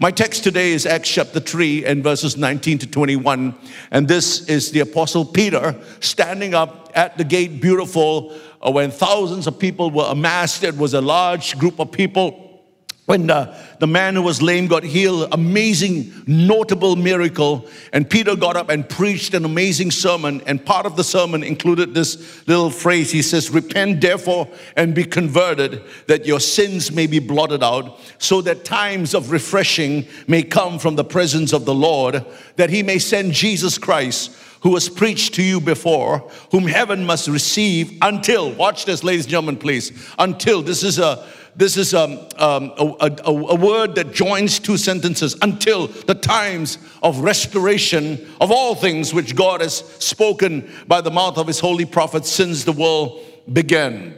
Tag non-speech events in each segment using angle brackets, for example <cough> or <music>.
My text today is Acts chapter 3 and verses 19 to 21. And this is the Apostle Peter standing up at the gate, beautiful, uh, when thousands of people were amassed. It was a large group of people when the, the man who was lame got healed, amazing, notable miracle. And Peter got up and preached an amazing sermon. And part of the sermon included this little phrase. He says, Repent therefore and be converted, that your sins may be blotted out, so that times of refreshing may come from the presence of the Lord, that he may send Jesus Christ who was preached to you before, whom heaven must receive until, watch this, ladies and gentlemen, please, until, this is a, this is um, um, a, a, a word that joins two sentences until the times of restoration of all things which God has spoken by the mouth of his holy prophets since the world began.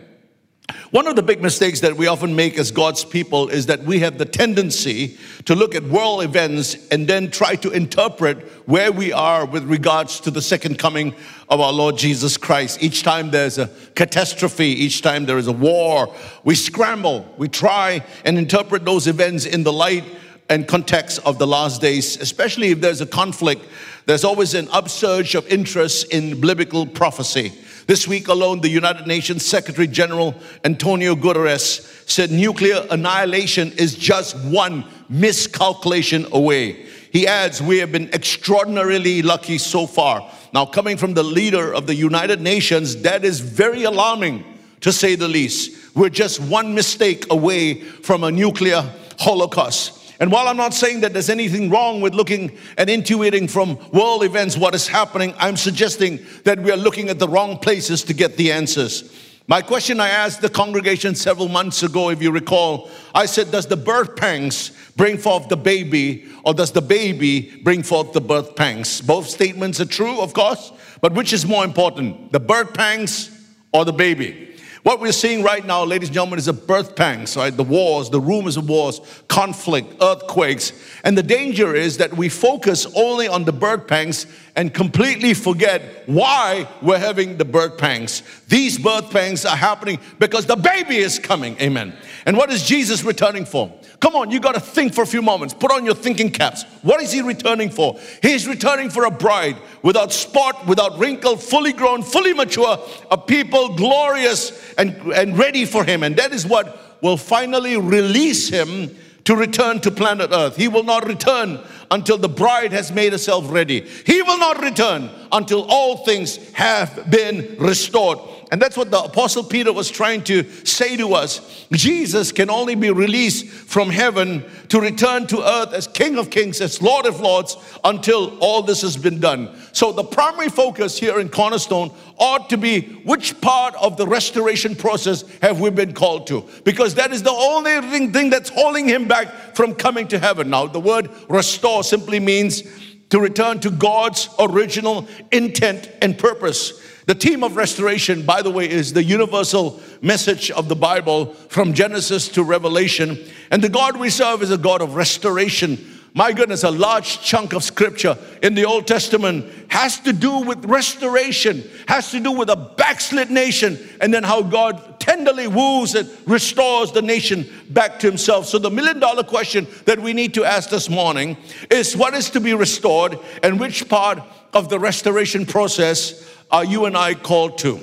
One of the big mistakes that we often make as God's people is that we have the tendency to look at world events and then try to interpret where we are with regards to the second coming of our Lord Jesus Christ. Each time there's a catastrophe, each time there is a war, we scramble, we try and interpret those events in the light and context of the last days, especially if there's a conflict. There's always an upsurge of interest in biblical prophecy. This week alone, the United Nations Secretary General Antonio Guterres said nuclear annihilation is just one miscalculation away. He adds, We have been extraordinarily lucky so far. Now, coming from the leader of the United Nations, that is very alarming to say the least. We're just one mistake away from a nuclear holocaust. And while I'm not saying that there's anything wrong with looking and intuiting from world events what is happening, I'm suggesting that we are looking at the wrong places to get the answers. My question I asked the congregation several months ago, if you recall, I said, Does the birth pangs bring forth the baby, or does the baby bring forth the birth pangs? Both statements are true, of course, but which is more important, the birth pangs or the baby? What we're seeing right now, ladies and gentlemen, is a birth pangs, right? The wars, the rumors of wars, conflict, earthquakes. And the danger is that we focus only on the birth pangs and completely forget why we're having the birth pangs. These birth pangs are happening because the baby is coming. Amen. And what is Jesus returning for? Come on, you got to think for a few moments. Put on your thinking caps. What is he returning for? He's returning for a bride without spot, without wrinkle, fully grown, fully mature, a people glorious and, and ready for him. And that is what will finally release him to return to planet Earth. He will not return until the bride has made herself ready. He will not return until all things have been restored. And that's what the Apostle Peter was trying to say to us. Jesus can only be released from heaven to return to earth as King of Kings, as Lord of Lords, until all this has been done. So, the primary focus here in Cornerstone ought to be which part of the restoration process have we been called to? Because that is the only thing that's holding him back from coming to heaven. Now, the word restore simply means to return to God's original intent and purpose. The theme of restoration, by the way, is the universal message of the Bible from Genesis to Revelation. And the God we serve is a God of restoration. My goodness, a large chunk of scripture in the Old Testament has to do with restoration, has to do with a backslid nation, and then how God tenderly woos and restores the nation back to Himself. So, the million dollar question that we need to ask this morning is what is to be restored, and which part of the restoration process are you and I called to?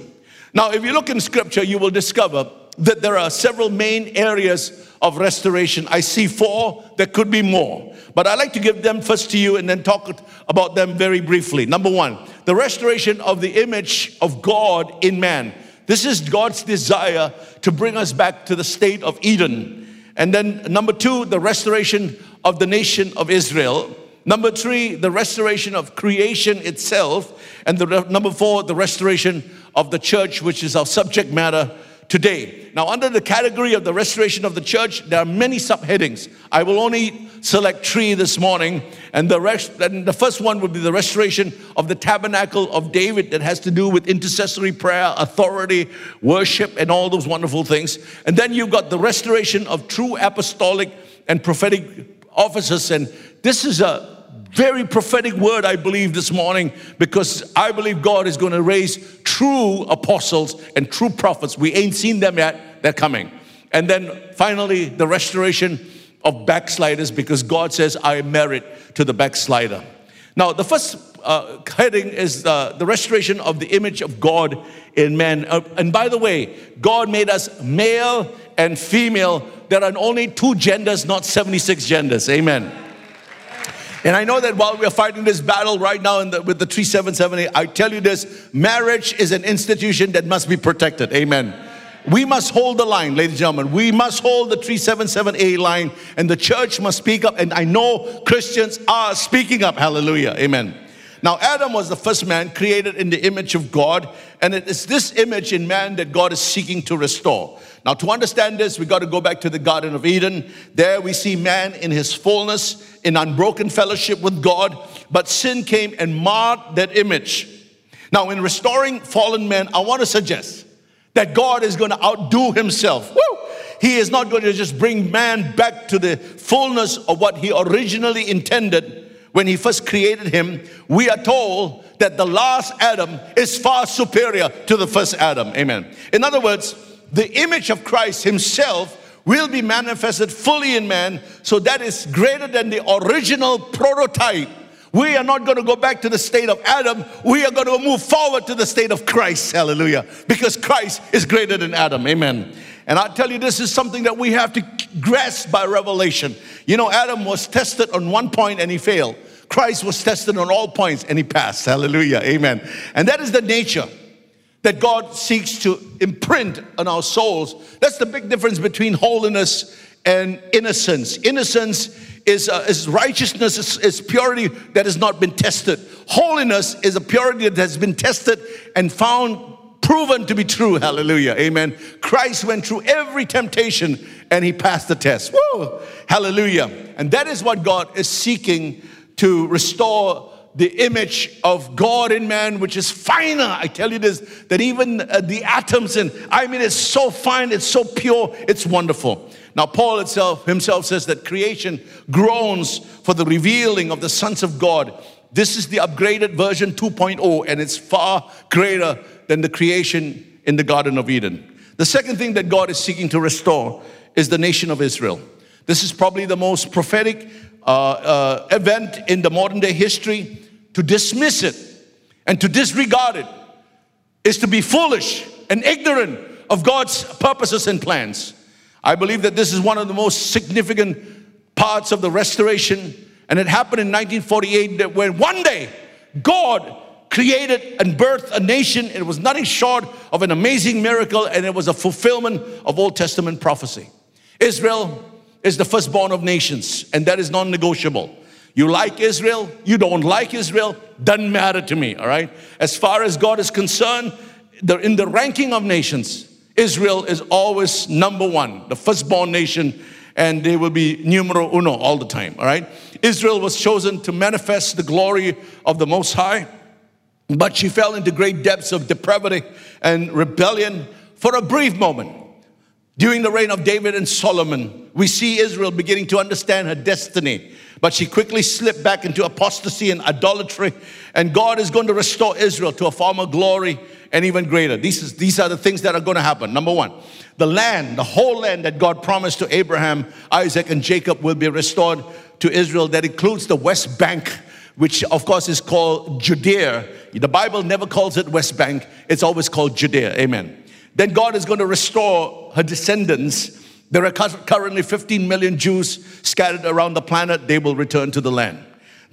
Now, if you look in scripture, you will discover that there are several main areas of restoration. I see four, there could be more. But I'd like to give them first to you and then talk about them very briefly. Number one, the restoration of the image of God in man. This is God's desire to bring us back to the state of Eden. And then number two, the restoration of the nation of Israel. Number three, the restoration of creation itself. And the number four, the restoration of the church, which is our subject matter today. Now, under the category of the restoration of the church, there are many subheadings. I will only select three this morning, and the rest. And the first one would be the restoration of the tabernacle of David, that has to do with intercessory prayer, authority, worship, and all those wonderful things. And then you've got the restoration of true apostolic and prophetic offices, and this is a very prophetic word, I believe, this morning, because I believe God is going to raise true apostles and true prophets. We ain't seen them yet, they're coming. And then finally, the restoration of backsliders because God says, I married to the backslider. Now, the first uh, heading is uh, the restoration of the image of God in man. Uh, and by the way, God made us male and female. There are only two genders, not 76 genders. Amen. And I know that while we're fighting this battle right now the, with the 377A, I tell you this marriage is an institution that must be protected. Amen. We must hold the line, ladies and gentlemen. We must hold the 377A line, and the church must speak up. And I know Christians are speaking up. Hallelujah. Amen. Now, Adam was the first man created in the image of God, and it is this image in man that God is seeking to restore. Now, to understand this, we got to go back to the Garden of Eden. There we see man in his fullness, in unbroken fellowship with God, but sin came and marred that image. Now, in restoring fallen man, I want to suggest that God is going to outdo himself. Woo! He is not going to just bring man back to the fullness of what he originally intended when he first created him, we are told that the last Adam is far superior to the first Adam. Amen. In other words, the image of Christ himself will be manifested fully in man, so that is greater than the original prototype. We are not going to go back to the state of Adam. We are going to move forward to the state of Christ. Hallelujah. Because Christ is greater than Adam. Amen. And I tell you, this is something that we have to grasp by revelation. You know, Adam was tested on one point and he failed. Christ was tested on all points and he passed. Hallelujah. Amen. And that is the nature that God seeks to imprint on our souls. That's the big difference between holiness and innocence. Innocence is, uh, is righteousness, is, is purity that has not been tested. Holiness is a purity that has been tested and found proven to be true. Hallelujah. Amen. Christ went through every temptation and he passed the test. Woo! Hallelujah. And that is what God is seeking to restore the image of God in man, which is finer. I tell you this, that even uh, the atoms and I mean, it's so fine, it's so pure, it's wonderful. Now, Paul itself himself says that creation groans for the revealing of the sons of God. This is the upgraded version 2.0, and it's far greater than the creation in the Garden of Eden. The second thing that God is seeking to restore is the nation of Israel. This is probably the most prophetic uh, uh, event in the modern day history, to dismiss it and to disregard it is to be foolish and ignorant of God's purposes and plans. I believe that this is one of the most significant parts of the restoration, and it happened in 1948 that when one day God created and birthed a nation. It was nothing short of an amazing miracle, and it was a fulfillment of Old Testament prophecy. Israel is the firstborn of nations, and that is non negotiable. You like Israel, you don't like Israel, doesn't matter to me, all right? As far as God is concerned, in the ranking of nations, Israel is always number one, the firstborn nation, and they will be numero uno all the time, all right? Israel was chosen to manifest the glory of the Most High, but she fell into great depths of depravity and rebellion for a brief moment. During the reign of David and Solomon, we see Israel beginning to understand her destiny. But she quickly slipped back into apostasy and idolatry. And God is going to restore Israel to a former glory and even greater. These, is, these are the things that are going to happen. Number one, the land, the whole land that God promised to Abraham, Isaac, and Jacob will be restored to Israel. That includes the West Bank, which of course is called Judea. The Bible never calls it West Bank, it's always called Judea. Amen. Then God is going to restore her descendants. There are currently 15 million Jews scattered around the planet. They will return to the land.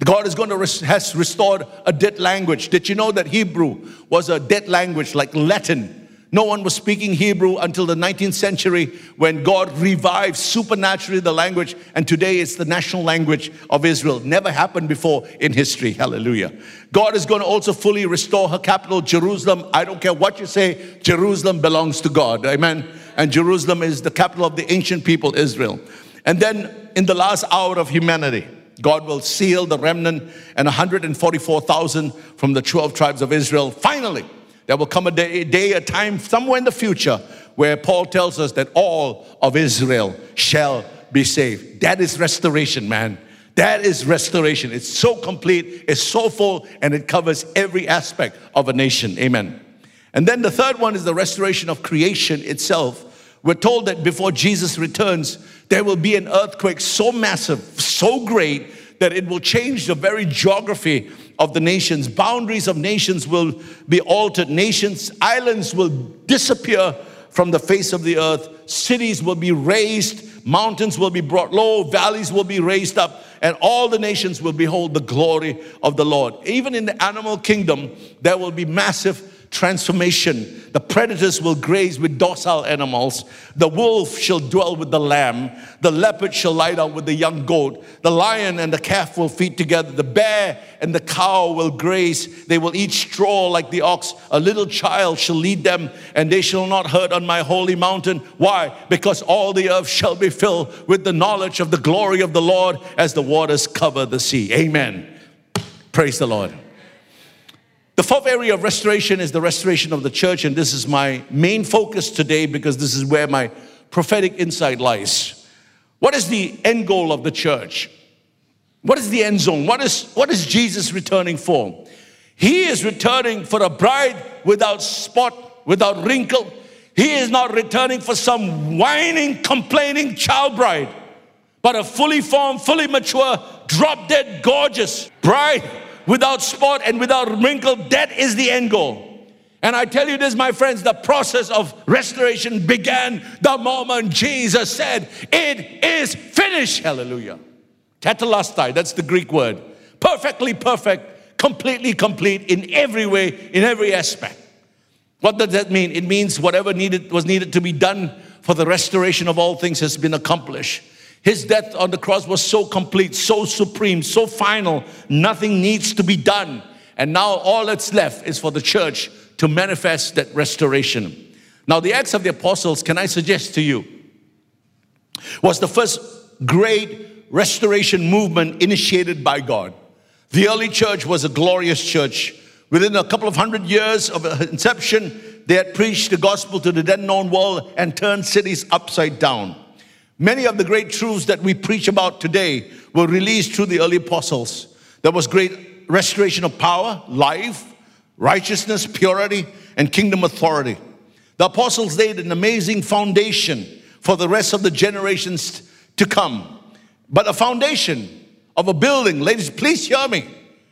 God is going to has restored a dead language. Did you know that Hebrew was a dead language like Latin? No one was speaking Hebrew until the 19th century when God revived supernaturally the language, and today it's the national language of Israel. Never happened before in history. Hallelujah. God is going to also fully restore her capital, Jerusalem. I don't care what you say, Jerusalem belongs to God. Amen. And Jerusalem is the capital of the ancient people, Israel. And then in the last hour of humanity, God will seal the remnant and 144,000 from the 12 tribes of Israel. Finally, there will come a day, a day, a time somewhere in the future where Paul tells us that all of Israel shall be saved. That is restoration, man. That is restoration. It's so complete, it's so full, and it covers every aspect of a nation. Amen. And then the third one is the restoration of creation itself. We're told that before Jesus returns, there will be an earthquake so massive, so great, that it will change the very geography of the nations. Boundaries of nations will be altered. Nations, islands will disappear from the face of the earth. Cities will be raised. Mountains will be brought low. Valleys will be raised up. And all the nations will behold the glory of the Lord. Even in the animal kingdom, there will be massive transformation. The predators will graze with docile animals. The wolf shall dwell with the lamb. The leopard shall lie down with the young goat. The lion and the calf will feed together. The bear and the cow will graze. They will eat straw like the ox. A little child shall lead them, and they shall not hurt on my holy mountain. Why? Because all the earth shall be filled with the knowledge of the glory of the Lord as the waters cover the sea. Amen. Praise the Lord. The fourth area of restoration is the restoration of the church, and this is my main focus today because this is where my prophetic insight lies. What is the end goal of the church? What is the end zone? What is, what is Jesus returning for? He is returning for a bride without spot, without wrinkle. He is not returning for some whining, complaining child bride, but a fully formed, fully mature, drop dead, gorgeous bride without spot and without wrinkle. That is the end goal. And I tell you this, my friends, the process of restoration began the moment Jesus said, It is finished. Hallelujah. Tetelestai, that's the Greek word. Perfectly perfect, completely complete in every way, in every aspect. What does that mean? It means whatever needed was needed to be done for the restoration of all things has been accomplished. His death on the cross was so complete, so supreme, so final. Nothing needs to be done. And now all that's left is for the church to manifest that restoration. Now, the Acts of the Apostles, can I suggest to you, was the first great restoration movement initiated by God. The early church was a glorious church. Within a couple of hundred years of inception, they had preached the gospel to the then known world and turned cities upside down. Many of the great truths that we preach about today were released through the early apostles. There was great restoration of power, life, righteousness, purity, and kingdom authority. The apostles laid an amazing foundation for the rest of the generations to come. But a foundation of a building, ladies, please hear me.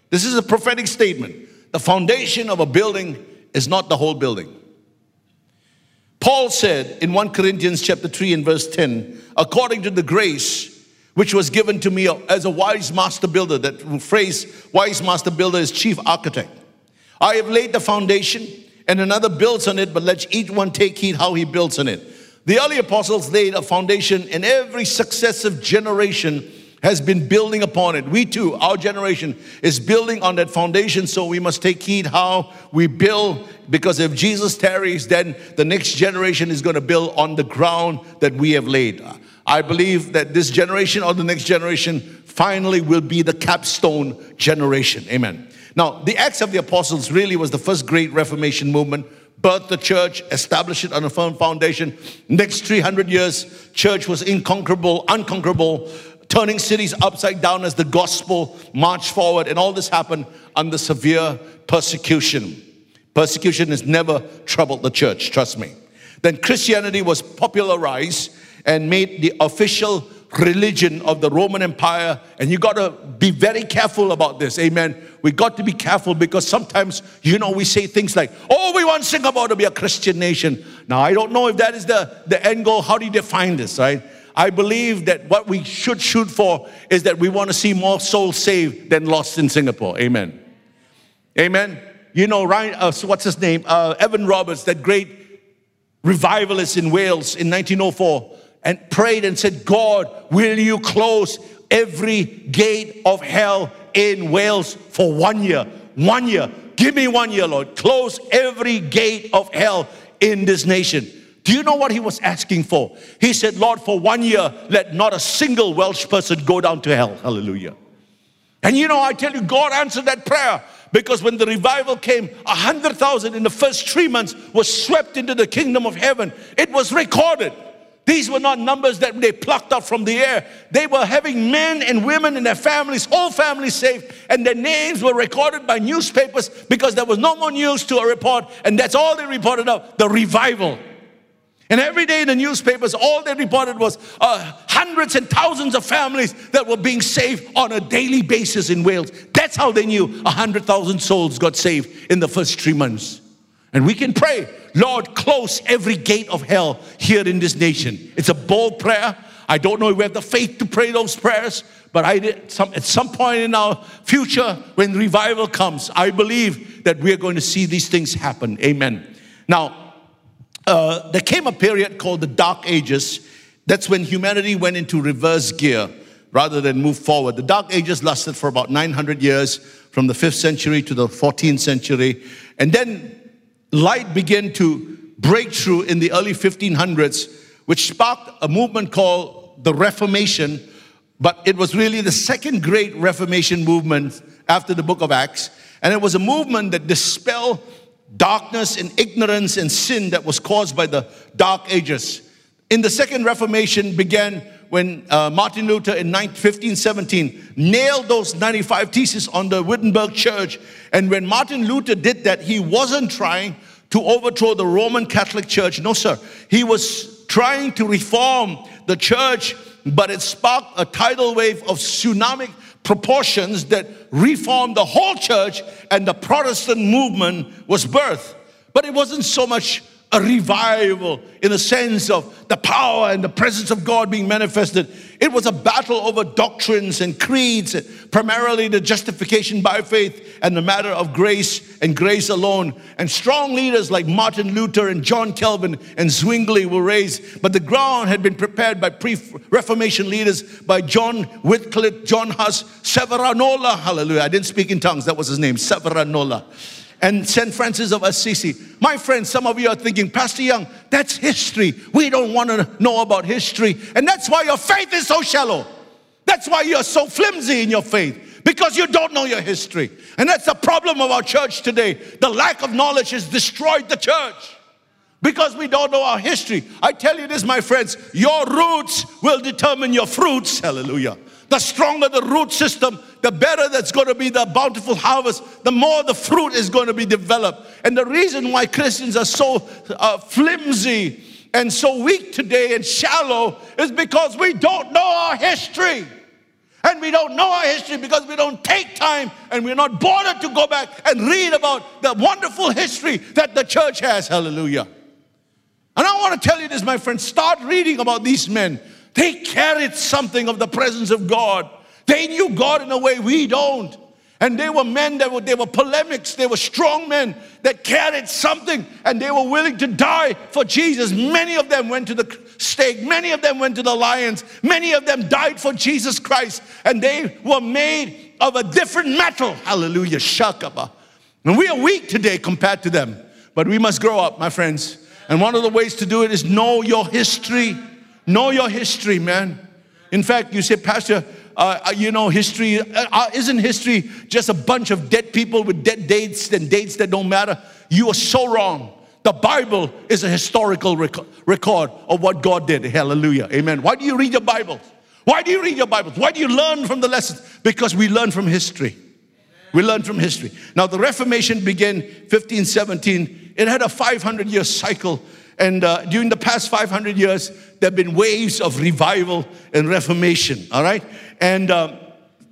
This is a prophetic statement. The foundation of a building is not the whole building. Paul said in 1 Corinthians chapter 3 and verse 10, according to the grace which was given to me as a wise master builder, that phrase wise master builder is chief architect. I have laid the foundation and another builds on it, but let each one take heed how he builds on it. The early apostles laid a foundation and every successive generation has been building upon it. We too, our generation, is building on that foundation, so we must take heed how we build, because if Jesus tarries, then the next generation is going to build on the ground that we have laid. I believe that this generation or the next generation finally will be the capstone generation. Amen. Now, the Acts of the Apostles really was the first great Reformation movement birthed the church, established it on a firm foundation. Next 300 years, church was inconquerable, unconquerable turning cities upside down as the gospel marched forward. And all this happened under severe persecution. Persecution has never troubled the church, trust me. Then Christianity was popularized and made the official religion of the Roman Empire. And you got to be very careful about this. Amen. We got to be careful because sometimes, you know, we say things like, oh, we want Singapore to be a Christian nation. Now, I don't know if that is the, the end goal. How do you define this, right? I believe that what we should shoot for is that we want to see more souls saved than lost in Singapore. Amen. Amen. You know, Ryan, uh, what's his name? Uh, Evan Roberts, that great revivalist in Wales in 1904, and prayed and said, God, will you close every gate of hell in Wales for one year? One year. Give me one year, Lord. Close every gate of hell in this nation. Do you know what he was asking for? He said, Lord, for one year, let not a single Welsh person go down to hell. Hallelujah. And you know, I tell you, God answered that prayer because when the revival came, a hundred thousand in the first three months was swept into the kingdom of heaven. It was recorded. These were not numbers that they plucked up from the air. They were having men and women and their families, whole families saved, and their names were recorded by newspapers because there was no more news to a report, and that's all they reported out the revival. And every day in the newspapers, all they reported was uh, hundreds and thousands of families that were being saved on a daily basis in Wales. That's how they knew 100,000 souls got saved in the first three months. And we can pray, Lord, close every gate of hell here in this nation. It's a bold prayer. I don't know if we have the faith to pray those prayers, but I did some, at some point in our future, when revival comes, I believe that we are going to see these things happen. Amen. Now, uh, there came a period called the Dark Ages. That's when humanity went into reverse gear rather than move forward. The Dark Ages lasted for about 900 years, from the 5th century to the 14th century. And then light began to break through in the early 1500s, which sparked a movement called the Reformation. But it was really the second great Reformation movement after the book of Acts. And it was a movement that dispelled darkness and ignorance and sin that was caused by the dark ages. In the second Reformation began when uh, Martin Luther in 1517 nailed those 95 theses on the Wittenberg church. And when Martin Luther did that, he wasn't trying to overthrow the Roman Catholic Church. No, sir. He was trying to reform the church, but it sparked a tidal wave of tsunami proportions that reformed the whole church, and the Protestant movement was birthed. But it wasn't so much a revival in the sense of the power and the presence of God being manifested. It was a battle over doctrines and creeds, primarily the justification by faith and the matter of grace and grace alone. And strong leaders like Martin Luther and John Calvin and Zwingli were raised, but the ground had been prepared by pre Reformation leaders by John Wycliffe, John Huss, Severanola. Hallelujah. I didn't speak in tongues, that was his name, Savonarola and St. Francis of Assisi. My friends, some of you are thinking, Pastor Young, that's history. We don't want to know about history. And that's why your faith is so shallow. That's why you're so flimsy in your faith because you don't know your history. And that's the problem of our church today. The lack of knowledge has destroyed the church because we don't know our history. I tell you this, my friends, your roots will determine your fruits. Hallelujah. The stronger the root system, the better that's going to be the bountiful harvest, the more the fruit is going to be developed. And the reason why Christians are so uh, flimsy and so weak today and shallow is because we don't know our history. And we don't know our history because we don't take time and we're not bothered to go back and read about the wonderful history that the church has. Hallelujah. And I want to tell you this, my friends start reading about these men. They carried something of the presence of God. They knew God in a way we don't. And they were men that were, they were polemics, they were strong men that carried something and they were willing to die for Jesus. Many of them went to the stake, many of them went to the lions, many of them died for Jesus Christ, and they were made of a different metal. Hallelujah. Shakaba. And we are weak today compared to them, but we must grow up, my friends. And one of the ways to do it is know your history. Know your history, man. In fact, you say, Pastor, uh, uh you know, history, uh, uh, isn't history just a bunch of dead people with dead dates and dates that don't matter? You are so wrong. The Bible is a historical rec- record of what God did. Hallelujah. Amen. Why do you read your Bible? Why do you read your Bible? Why do you learn from the lessons? Because we learn from history. We learn from history. Now, the Reformation began 1517. It had a 500 year cycle and uh, during the past 500 years, there have been waves of revival and reformation, all right? And, uh,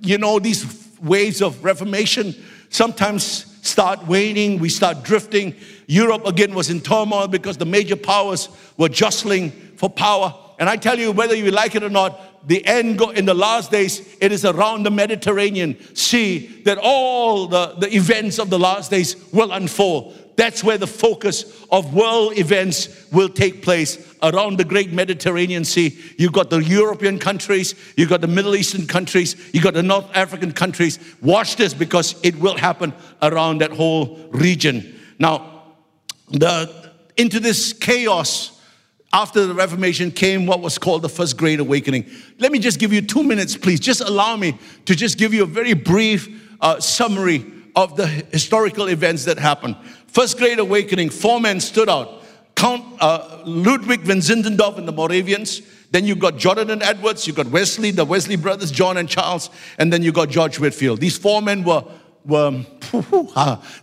you know, these waves of reformation sometimes start waning, we start drifting. Europe again was in turmoil because the major powers were jostling for power. And I tell you, whether you like it or not, the end go, in the last days, it is around the Mediterranean Sea that all the, the events of the last days will unfold. That's where the focus of world events will take place around the great Mediterranean Sea. You've got the European countries, you've got the Middle Eastern countries, you've got the North African countries. Watch this because it will happen around that whole region. Now, the, into this chaos after the Reformation came what was called the First Great Awakening. Let me just give you two minutes, please. Just allow me to just give you a very brief uh, summary of the historical events that happened. First Great Awakening, four men stood out. Count uh, Ludwig von Zinzendorf and the Moravians. Then you got Jonathan Edwards, you got Wesley, the Wesley brothers, John and Charles, and then you got George Whitefield. These four men were were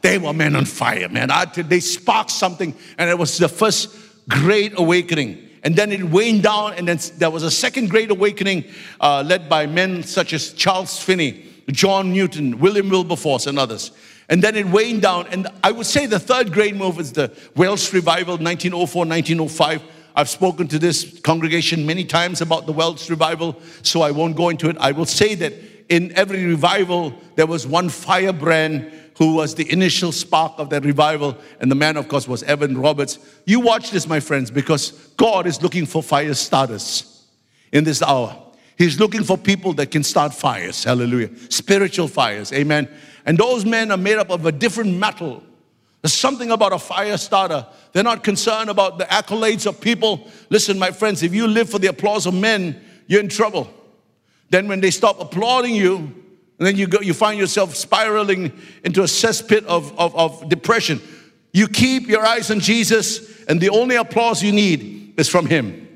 they were men on fire, man. They sparked something, and it was the first great awakening. And then it waned down, and then there was a second great awakening uh, led by men such as Charles Finney, John Newton, William Wilberforce, and others. And then it waned down. And I would say the third great move is the Welsh revival, 1904, 1905. I've spoken to this congregation many times about the Welsh revival, so I won't go into it. I will say that in every revival, there was one firebrand who was the initial spark of that revival. And the man, of course, was Evan Roberts. You watch this, my friends, because God is looking for fire starters in this hour. He's looking for people that can start fires. Hallelujah. Spiritual fires. Amen. And those men are made up of a different metal. There's something about a fire starter. They're not concerned about the accolades of people. Listen, my friends, if you live for the applause of men, you're in trouble. Then when they stop applauding you, and then you, go, you find yourself spiraling into a cesspit of, of, of depression. You keep your eyes on Jesus, and the only applause you need is from Him.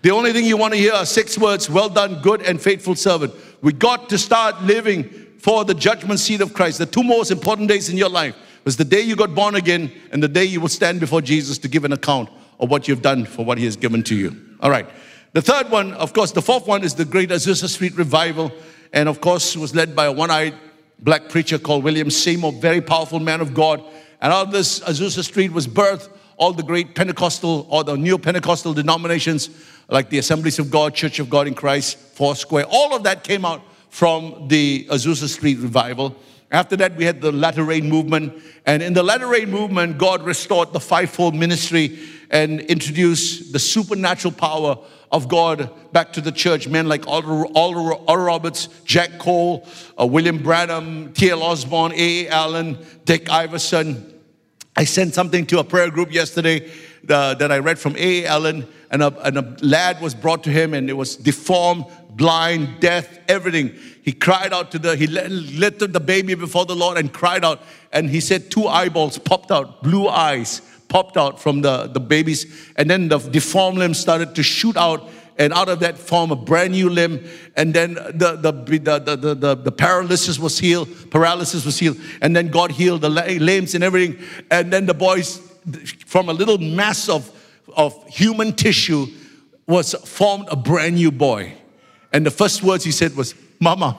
The only thing you want to hear are six words well done, good and faithful servant. We got to start living for the judgment seat of Christ. The two most important days in your life was the day you got born again and the day you will stand before Jesus to give an account of what you've done for what He has given to you. All right. The third one, of course, the fourth one is the Great Azusa Street Revival and of course was led by a one-eyed black preacher called William Seymour, very powerful man of God. And out of this Azusa Street was birthed all the great Pentecostal or the new Pentecostal denominations like the Assemblies of God, Church of God in Christ, Foursquare. All of that came out from the Azusa Street revival. After that, we had the Latter Rain movement. And in the Latter Rain movement, God restored the fivefold ministry and introduced the supernatural power of God back to the church. Men like Oral Roberts, Jack Cole, uh, William Branham, T.L. Osborn, A.A. Allen, Dick Iverson. I sent something to a prayer group yesterday uh, that I read from A.A. Allen, and a, and a lad was brought to him, and it was deformed, blind, deaf, everything. He cried out to the, he lifted the baby before the Lord and cried out, and he said two eyeballs popped out, blue eyes popped out from the, the babies, and then the deformed limb started to shoot out, and out of that form a brand new limb, and then the, the, the, the, the, the paralysis was healed, paralysis was healed, and then God healed the limbs and everything, and then the boys, from a little mass of, of human tissue, was formed a brand new boy. And the first words he said was, Mama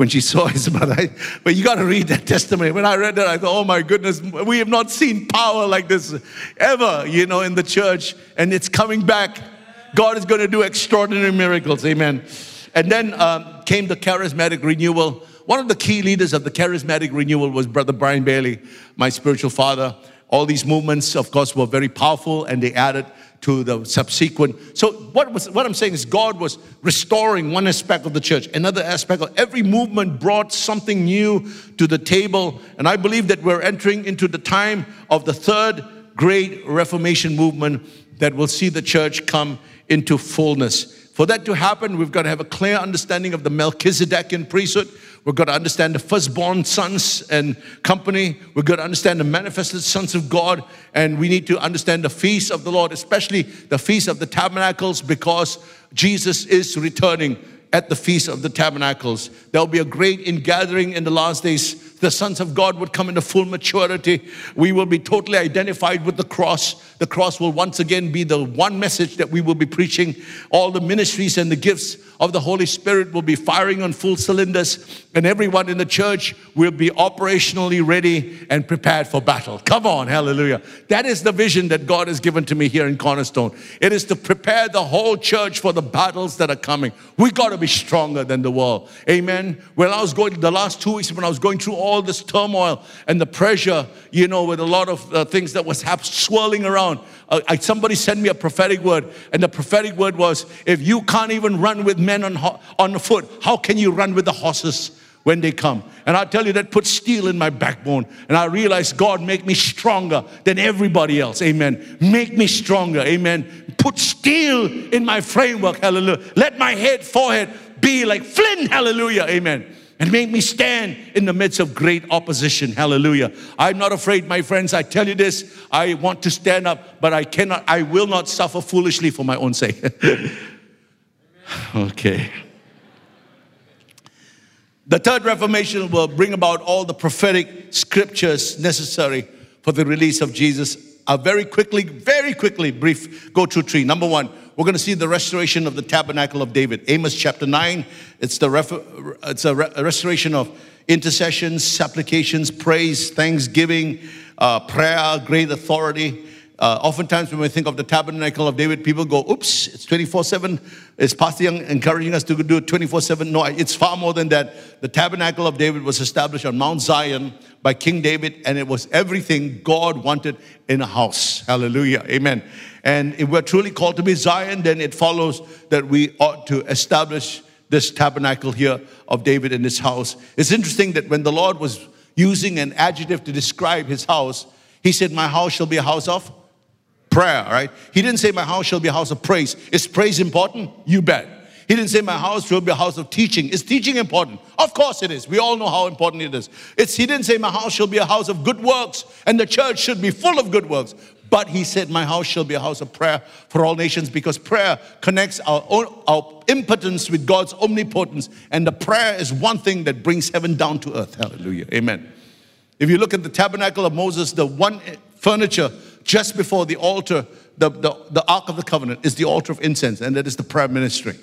when she saw his mother. <laughs> But you got to read that testimony. When I read that, I thought, oh my goodness, we have not seen power like this ever, you know, in the church. And it's coming back. God is going to do extraordinary miracles. Amen. And then um, came the charismatic renewal. One of the key leaders of the charismatic renewal was Brother Brian Bailey, my spiritual father. All these movements, of course, were very powerful and they added to the subsequent. So what was what I'm saying is God was restoring one aspect of the church, another aspect of every movement brought something new to the table, and I believe that we're entering into the time of the third great Reformation movement that will see the church come into fullness. For that to happen, we've got to have a clear understanding of the Melchizedekian priesthood. We've got to understand the firstborn sons and company. We've got to understand the manifested sons of God. And we need to understand the feast of the Lord, especially the feast of the tabernacles, because Jesus is returning at the Feast of the Tabernacles. There'll be a great ingathering in the last days. The sons of God would come into full maturity. We will be totally identified with the cross. The cross will once again be the one message that we will be preaching. All the ministries and the gifts of the Holy Spirit will be firing on full cylinders, and everyone in the church will be operationally ready and prepared for battle. Come on, hallelujah. That is the vision that God has given to me here in Cornerstone. It is to prepare the whole church for the battles that are coming. We got to be stronger than the world. Amen. When I was going, the last two weeks, when I was going through all this turmoil and the pressure, you know, with a lot of uh, things that was hap- swirling around, uh, I, somebody sent me a prophetic word, and the prophetic word was if you can't even run with men on, on foot, how can you run with the horses? when they come. And I tell you, that put steel in my backbone. And I realized, God, make me stronger than everybody else. Amen. Make me stronger. Amen. Put steel in my framework. Hallelujah. Let my head, forehead be like flint. Hallelujah. Amen and make me stand in the midst of great opposition. Hallelujah. I'm not afraid, my friends. I tell you this, I want to stand up, but I cannot, I will not suffer foolishly for my own sake. <laughs> okay. The third reformation will bring about all the prophetic scriptures necessary for the release of Jesus I'll very quickly, very quickly, brief, go through three. Number one, we're going to see the restoration of the tabernacle of David. Amos chapter 9, it's, the refer, it's a, re- a restoration of intercessions, supplications, praise, thanksgiving, uh, prayer, great authority. Uh, oftentimes, when we think of the tabernacle of David, people go, oops, it's 24 7. Is Pastor Young encouraging us to do it 24 7? No, it's far more than that. The tabernacle of David was established on Mount Zion by King David, and it was everything God wanted in a house. Hallelujah. Amen. And if we're truly called to be Zion, then it follows that we ought to establish this tabernacle here of David in his house. It's interesting that when the Lord was using an adjective to describe his house, he said, My house shall be a house of prayer, right? He didn't say, My house shall be a house of praise. Is praise important? You bet. He didn't say, My house will be a house of teaching. Is teaching important? Of course it is. We all know how important it is. It's, he didn't say, My house shall be a house of good works, and the church should be full of good works. But he said, My house shall be a house of prayer for all nations because prayer connects our, own, our impotence with God's omnipotence. And the prayer is one thing that brings heaven down to earth. Hallelujah. Amen. If you look at the tabernacle of Moses, the one furniture just before the altar, the, the, the Ark of the Covenant, is the altar of incense, and that is the prayer ministry.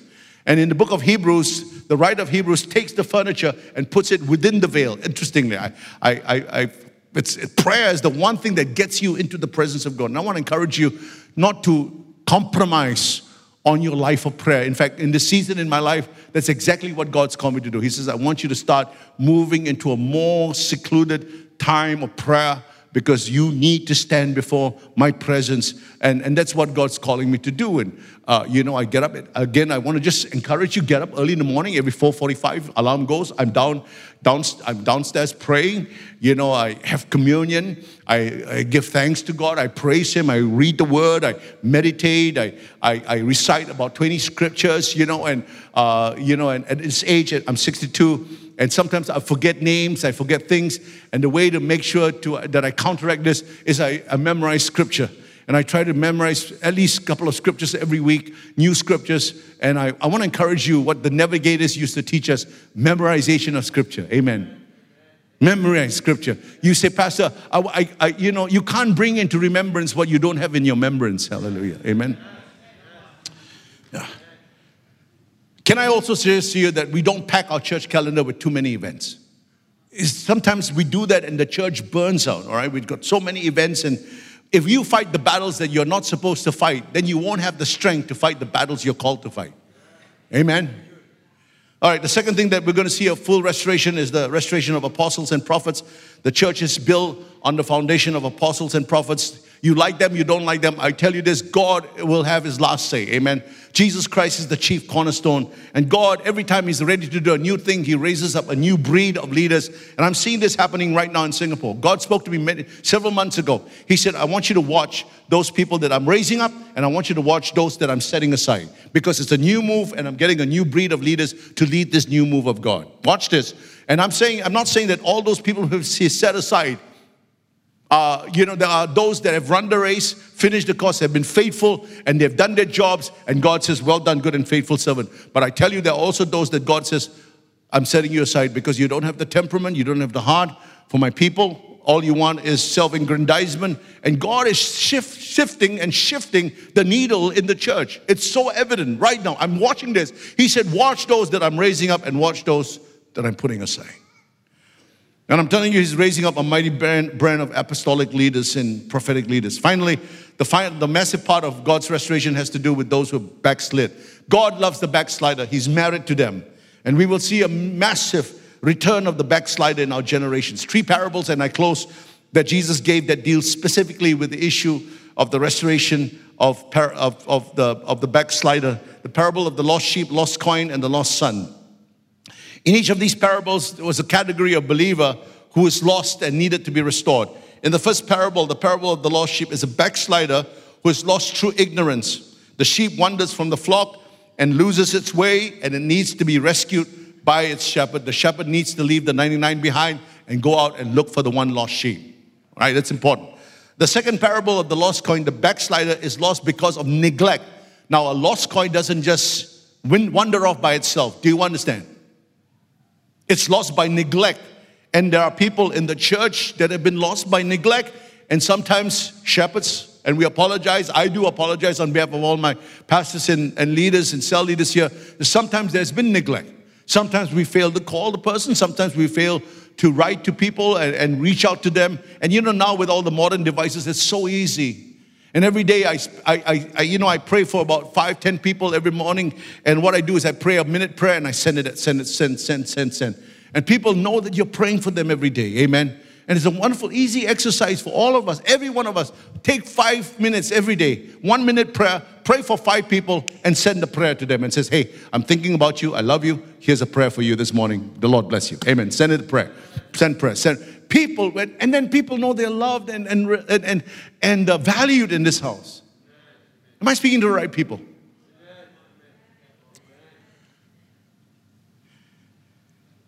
And in the book of Hebrews, the writer of Hebrews takes the furniture and puts it within the veil. Interestingly, I, I, I, I it's, prayer is the one thing that gets you into the presence of God. And I want to encourage you not to compromise on your life of prayer. In fact, in this season in my life, that's exactly what God's called me to do. He says, I want you to start moving into a more secluded time of prayer because you need to stand before my presence. And, and that's what God's calling me to do. And, uh, you know, I get up, again, I want to just encourage you, get up early in the morning, every 4.45, alarm goes, I'm down, down, I'm downstairs praying. You know, I have communion. I, I, give thanks to God. I praise Him. I read the Word. I meditate. I, I, I recite about 20 scriptures, you know, and, uh, you know, and at this age, I'm 62, and sometimes I forget names, I forget things. And the way to make sure to, that I counteract this is I, I memorize scripture. And I try to memorize at least a couple of scriptures every week, new scriptures. And I, I want to encourage you what the navigators used to teach us memorization of scripture. Amen. Memorize scripture. You say, Pastor, I, I, you know, you can't bring into remembrance what you don't have in your remembrance. Hallelujah. Amen. Yeah. Can I also suggest to you that we don't pack our church calendar with too many events? Sometimes we do that and the church burns out, all right? We've got so many events, and if you fight the battles that you're not supposed to fight, then you won't have the strength to fight the battles you're called to fight. Amen. All right, the second thing that we're going to see a full restoration is the restoration of apostles and prophets. The church is built on the foundation of apostles and prophets. You like them, you don't like them. I tell you this God will have his last say. Amen. Jesus Christ is the chief cornerstone. And God, every time He's ready to do a new thing, He raises up a new breed of leaders. And I'm seeing this happening right now in Singapore. God spoke to me many, several months ago. He said, I want you to watch those people that I'm raising up, and I want you to watch those that I'm setting aside. Because it's a new move, and I'm getting a new breed of leaders to lead this new move of God. Watch this. And I'm saying, I'm not saying that all those people who He set aside uh, you know, there are those that have run the race, finished the course, have been faithful, and they've done their jobs, and God says, Well done, good and faithful servant. But I tell you, there are also those that God says, I'm setting you aside because you don't have the temperament, you don't have the heart for my people. All you want is self aggrandizement. And God is shift, shifting and shifting the needle in the church. It's so evident right now. I'm watching this. He said, Watch those that I'm raising up and watch those that I'm putting aside. And I'm telling you, he's raising up a mighty brand, brand of apostolic leaders and prophetic leaders. Finally, the, the massive part of God's restoration has to do with those who backslid. God loves the backslider, he's married to them. And we will see a massive return of the backslider in our generations. Three parables, and I close, that Jesus gave that deal specifically with the issue of the restoration of, of, of, the, of the backslider the parable of the lost sheep, lost coin, and the lost son. In each of these parables, there was a category of believer who was lost and needed to be restored. In the first parable, the parable of the lost sheep is a backslider who is lost through ignorance. The sheep wanders from the flock and loses its way, and it needs to be rescued by its shepherd. The shepherd needs to leave the 99 behind and go out and look for the one lost sheep. All right, that's important. The second parable of the lost coin, the backslider is lost because of neglect. Now, a lost coin doesn't just wander off by itself. Do you understand? It's lost by neglect. And there are people in the church that have been lost by neglect. And sometimes shepherds, and we apologize. I do apologize on behalf of all my pastors and, and leaders and cell leaders here. Sometimes there's been neglect. Sometimes we fail to call the person. Sometimes we fail to write to people and, and reach out to them. And you know, now with all the modern devices, it's so easy. And every day, I, I, I, you know, I pray for about five, ten people every morning. And what I do is I pray a minute prayer and I send it, send it, send, send, send, send. And people know that you're praying for them every day. Amen. And it's a wonderful, easy exercise for all of us, every one of us. Take five minutes every day, one minute prayer, pray for five people, and send a prayer to them and says, Hey, I'm thinking about you. I love you. Here's a prayer for you this morning. The Lord bless you. Amen. Send it a prayer. Send prayer. Send people, and then people know they're loved and, and, and, and uh, valued in this house. Am I speaking to the right people?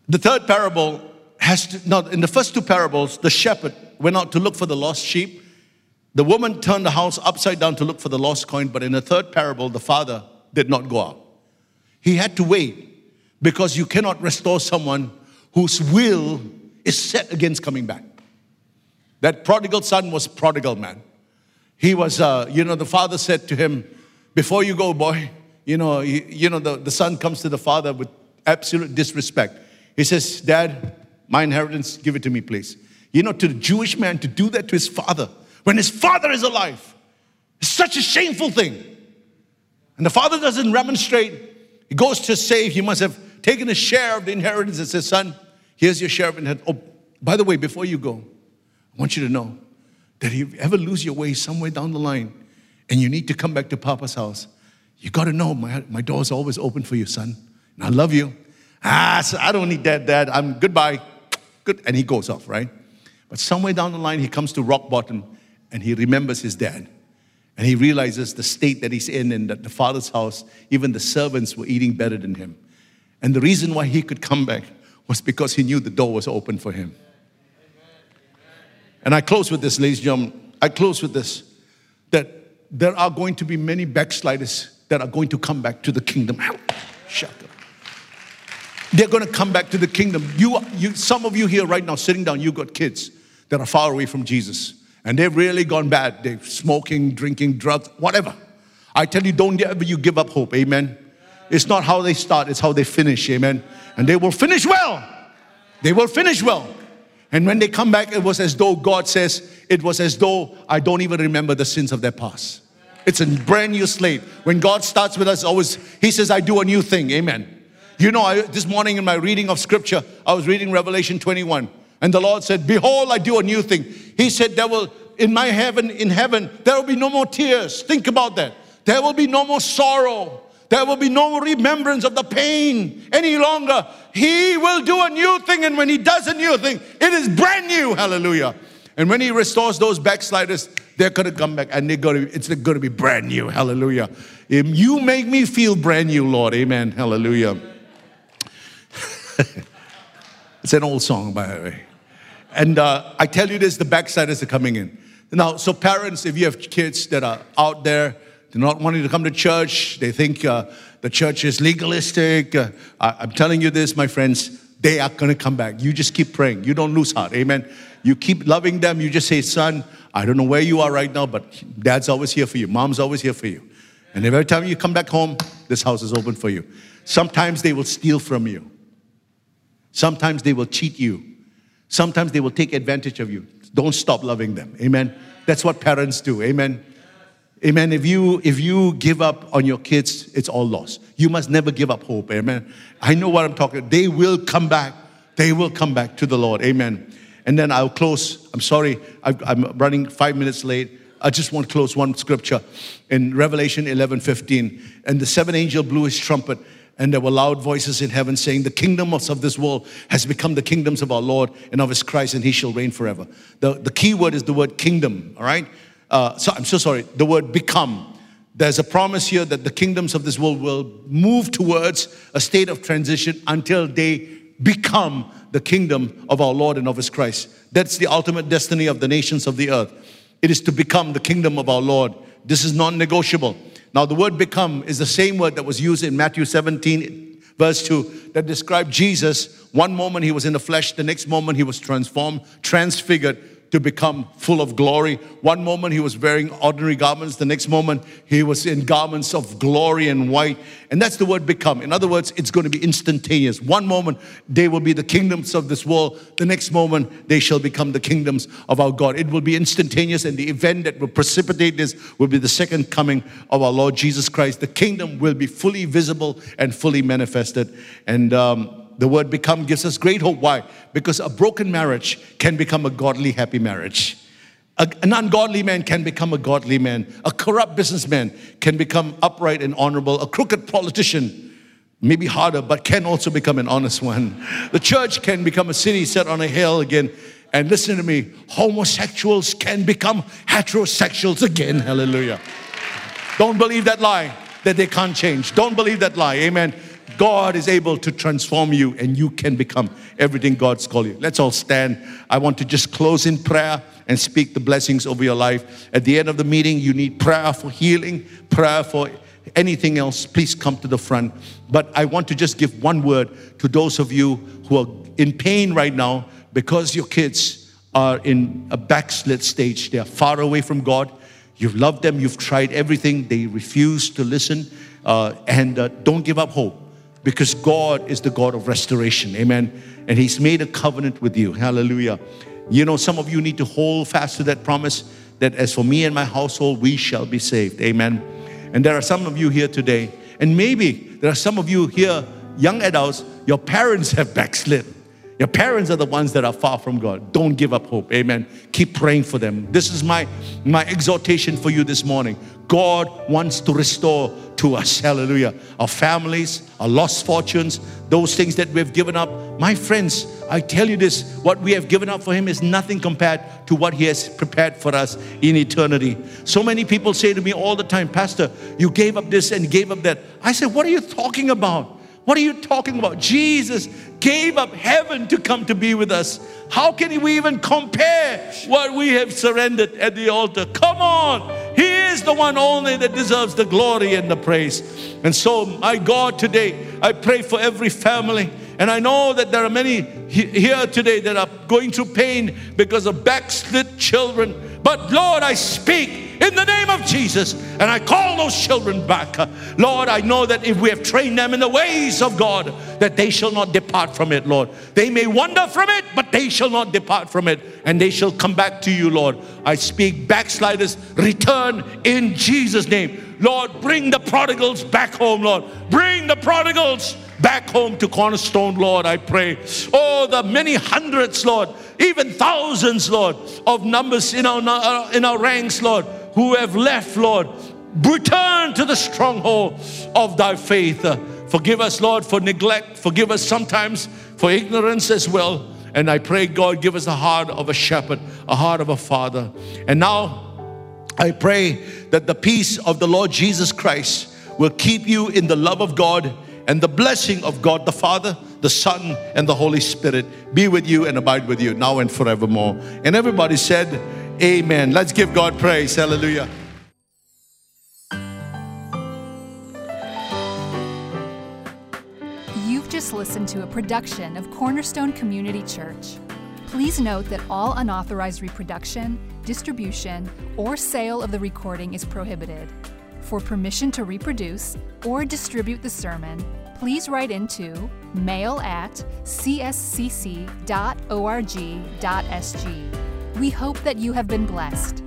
The third parable has to, in the first two parables, the shepherd went out to look for the lost sheep. The woman turned the house upside down to look for the lost coin, but in the third parable, the father did not go out. He had to wait because you cannot restore someone whose will is set against coming back. That prodigal son was prodigal man. He was, uh, you know, the father said to him, Before you go, boy, you know, you, you know the, the son comes to the father with absolute disrespect. He says, Dad, my inheritance, give it to me, please. You know, to the Jewish man to do that to his father when his father is alive is such a shameful thing. And the father doesn't remonstrate. He goes to save. He must have taken a share of the inheritance and says, Son, here's your share of inheritance. Oh, by the way, before you go, I want you to know that if you ever lose your way somewhere down the line and you need to come back to Papa's house, you got to know my, my door's always open for you, son. And I love you. Ah, so I don't need that, dad. I'm goodbye good. And he goes off, right? But somewhere down the line, he comes to rock bottom and he remembers his dad. And he realizes the state that he's in and that the father's house, even the servants were eating better than him. And the reason why he could come back was because he knew the door was open for him. And I close with this, ladies and gentlemen. I close with this that there are going to be many backsliders that are going to come back to the kingdom. Up. They're going to come back to the kingdom. You, you, some of you here right now sitting down, you got kids that are far away from Jesus. And they've really gone bad. They're smoking, drinking, drugs, whatever. I tell you, don't ever you give up hope. Amen. It's not how they start, it's how they finish. Amen. And they will finish well. They will finish well. And when they come back, it was as though God says, it was as though I don't even remember the sins of their past. It's a brand new slate. When God starts with us, always, He says, I do a new thing. Amen. You know, I, this morning in my reading of scripture, I was reading Revelation 21, and the Lord said, Behold, I do a new thing. He said, There will, in my heaven, in heaven, there will be no more tears. Think about that. There will be no more sorrow. There will be no remembrance of the pain any longer. He will do a new thing, and when He does a new thing, it is brand new. Hallelujah. And when He restores those backsliders, they're going to come back and they're going to, it's going to be brand new. Hallelujah. You make me feel brand new, Lord. Amen. Hallelujah. <laughs> it's an old song, by the way. And uh, I tell you this, the backsliders are coming in. Now, so parents, if you have kids that are out there, they're not wanting to come to church, they think uh, the church is legalistic. Uh, I, am telling you this, my friends, they are going to come back. You just keep praying. You don't lose heart. Amen. You keep loving them. You just say, son, I don't know where you are right now, but dad's always here for you. Mom's always here for you. And every time you come back home, this house is open for you. Sometimes they will steal from you. Sometimes they will cheat you. Sometimes they will take advantage of you. Don't stop loving them. Amen. That's what parents do. Amen. Amen. If you if you give up on your kids, it's all lost. You must never give up hope. Amen. I know what I'm talking. They will come back. They will come back to the Lord. Amen. And then I'll close. I'm sorry, I'm running five minutes late. I just want to close one scripture in Revelation 11 15. And the seven angel blew his trumpet, and there were loud voices in heaven saying, The kingdoms of this world has become the kingdoms of our Lord and of his Christ, and he shall reign forever. The, the key word is the word kingdom, all right? Uh, so I'm so sorry, the word become. There's a promise here that the kingdoms of this world will move towards a state of transition until they become the kingdom of our Lord and of his Christ. That's the ultimate destiny of the nations of the earth. It is to become the kingdom of our Lord. This is non negotiable. Now, the word become is the same word that was used in Matthew 17, verse 2, that described Jesus. One moment he was in the flesh, the next moment he was transformed, transfigured to become full of glory. One moment he was wearing ordinary garments, the next moment he was in garments of glory and white. And that's the word become. In other words, it's going to be instantaneous. One moment they will be the kingdoms of this world, the next moment they shall become the kingdoms of our God. It will be instantaneous, and the event that will precipitate this will be the second coming of our Lord Jesus Christ. The kingdom will be fully visible and fully manifested. And um, the word become gives us great hope. Why? Because a broken marriage can become a godly, happy marriage. A, an ungodly man can become a godly man. A corrupt businessman can become upright and honorable. A crooked politician, maybe harder, but can also become an honest one. The church can become a city set on a hill again. And listen to me homosexuals can become heterosexuals again. Hallelujah. Don't believe that lie that they can't change. Don't believe that lie. Amen. God is able to transform you and you can become everything God's called you. Let's all stand. I want to just close in prayer and speak the blessings over your life. At the end of the meeting, you need prayer for healing, prayer for anything else. Please come to the front. But I want to just give one word to those of you who are in pain right now because your kids are in a backslid stage. They are far away from God. You've loved them, you've tried everything, they refuse to listen. Uh, and uh, don't give up hope because God is the God of restoration. Amen. And He's made a covenant with you. Hallelujah. You know, some of you need to hold fast to that promise that as for me and my household, we shall be saved. Amen. And there are some of you here today, and maybe there are some of you here, young adults, your parents have backslid. Your parents are the ones that are far from God. Don't give up hope. Amen. Keep praying for them. This is my, my exhortation for you this morning. God wants to restore to us, hallelujah, our families, our lost fortunes, those things that we've given up. My friends, I tell you this what we have given up for Him is nothing compared to what He has prepared for us in eternity. So many people say to me all the time, Pastor, you gave up this and gave up that. I said, What are you talking about? What are you talking about? Jesus gave up heaven to come to be with us. How can we even compare what we have surrendered at the altar? Come on. He is the one only that deserves the glory and the praise. And so, my God, today, I pray for every family. And I know that there are many here today that are going through pain because of backslid children. But Lord, I speak in the name of Jesus. And I call those children back. Lord, I know that if we have trained them in the ways of God, that they shall not depart from it, Lord. They may wander from it, but they shall not depart from it, and they shall come back to you, Lord. I speak backsliders, return in Jesus' name. Lord, bring the prodigals back home, Lord. Bring the prodigals back home to Cornerstone, Lord, I pray. Oh, the many hundreds, Lord, even thousands, Lord, of numbers in our, uh, in our ranks, Lord who have left, Lord, return to the stronghold of thy faith. Forgive us, Lord, for neglect. Forgive us sometimes for ignorance as well. And I pray, God, give us a heart of a shepherd, a heart of a father. And now I pray that the peace of the Lord Jesus Christ will keep you in the love of God and the blessing of God the Father, the Son, and the Holy Spirit be with you and abide with you now and forevermore. And everybody said, Amen. Let's give God praise. Hallelujah. You've just listened to a production of Cornerstone Community Church. Please note that all unauthorized reproduction, distribution, or sale of the recording is prohibited. For permission to reproduce or distribute the sermon, please write into mail at cscc.org.sg. We hope that you have been blessed.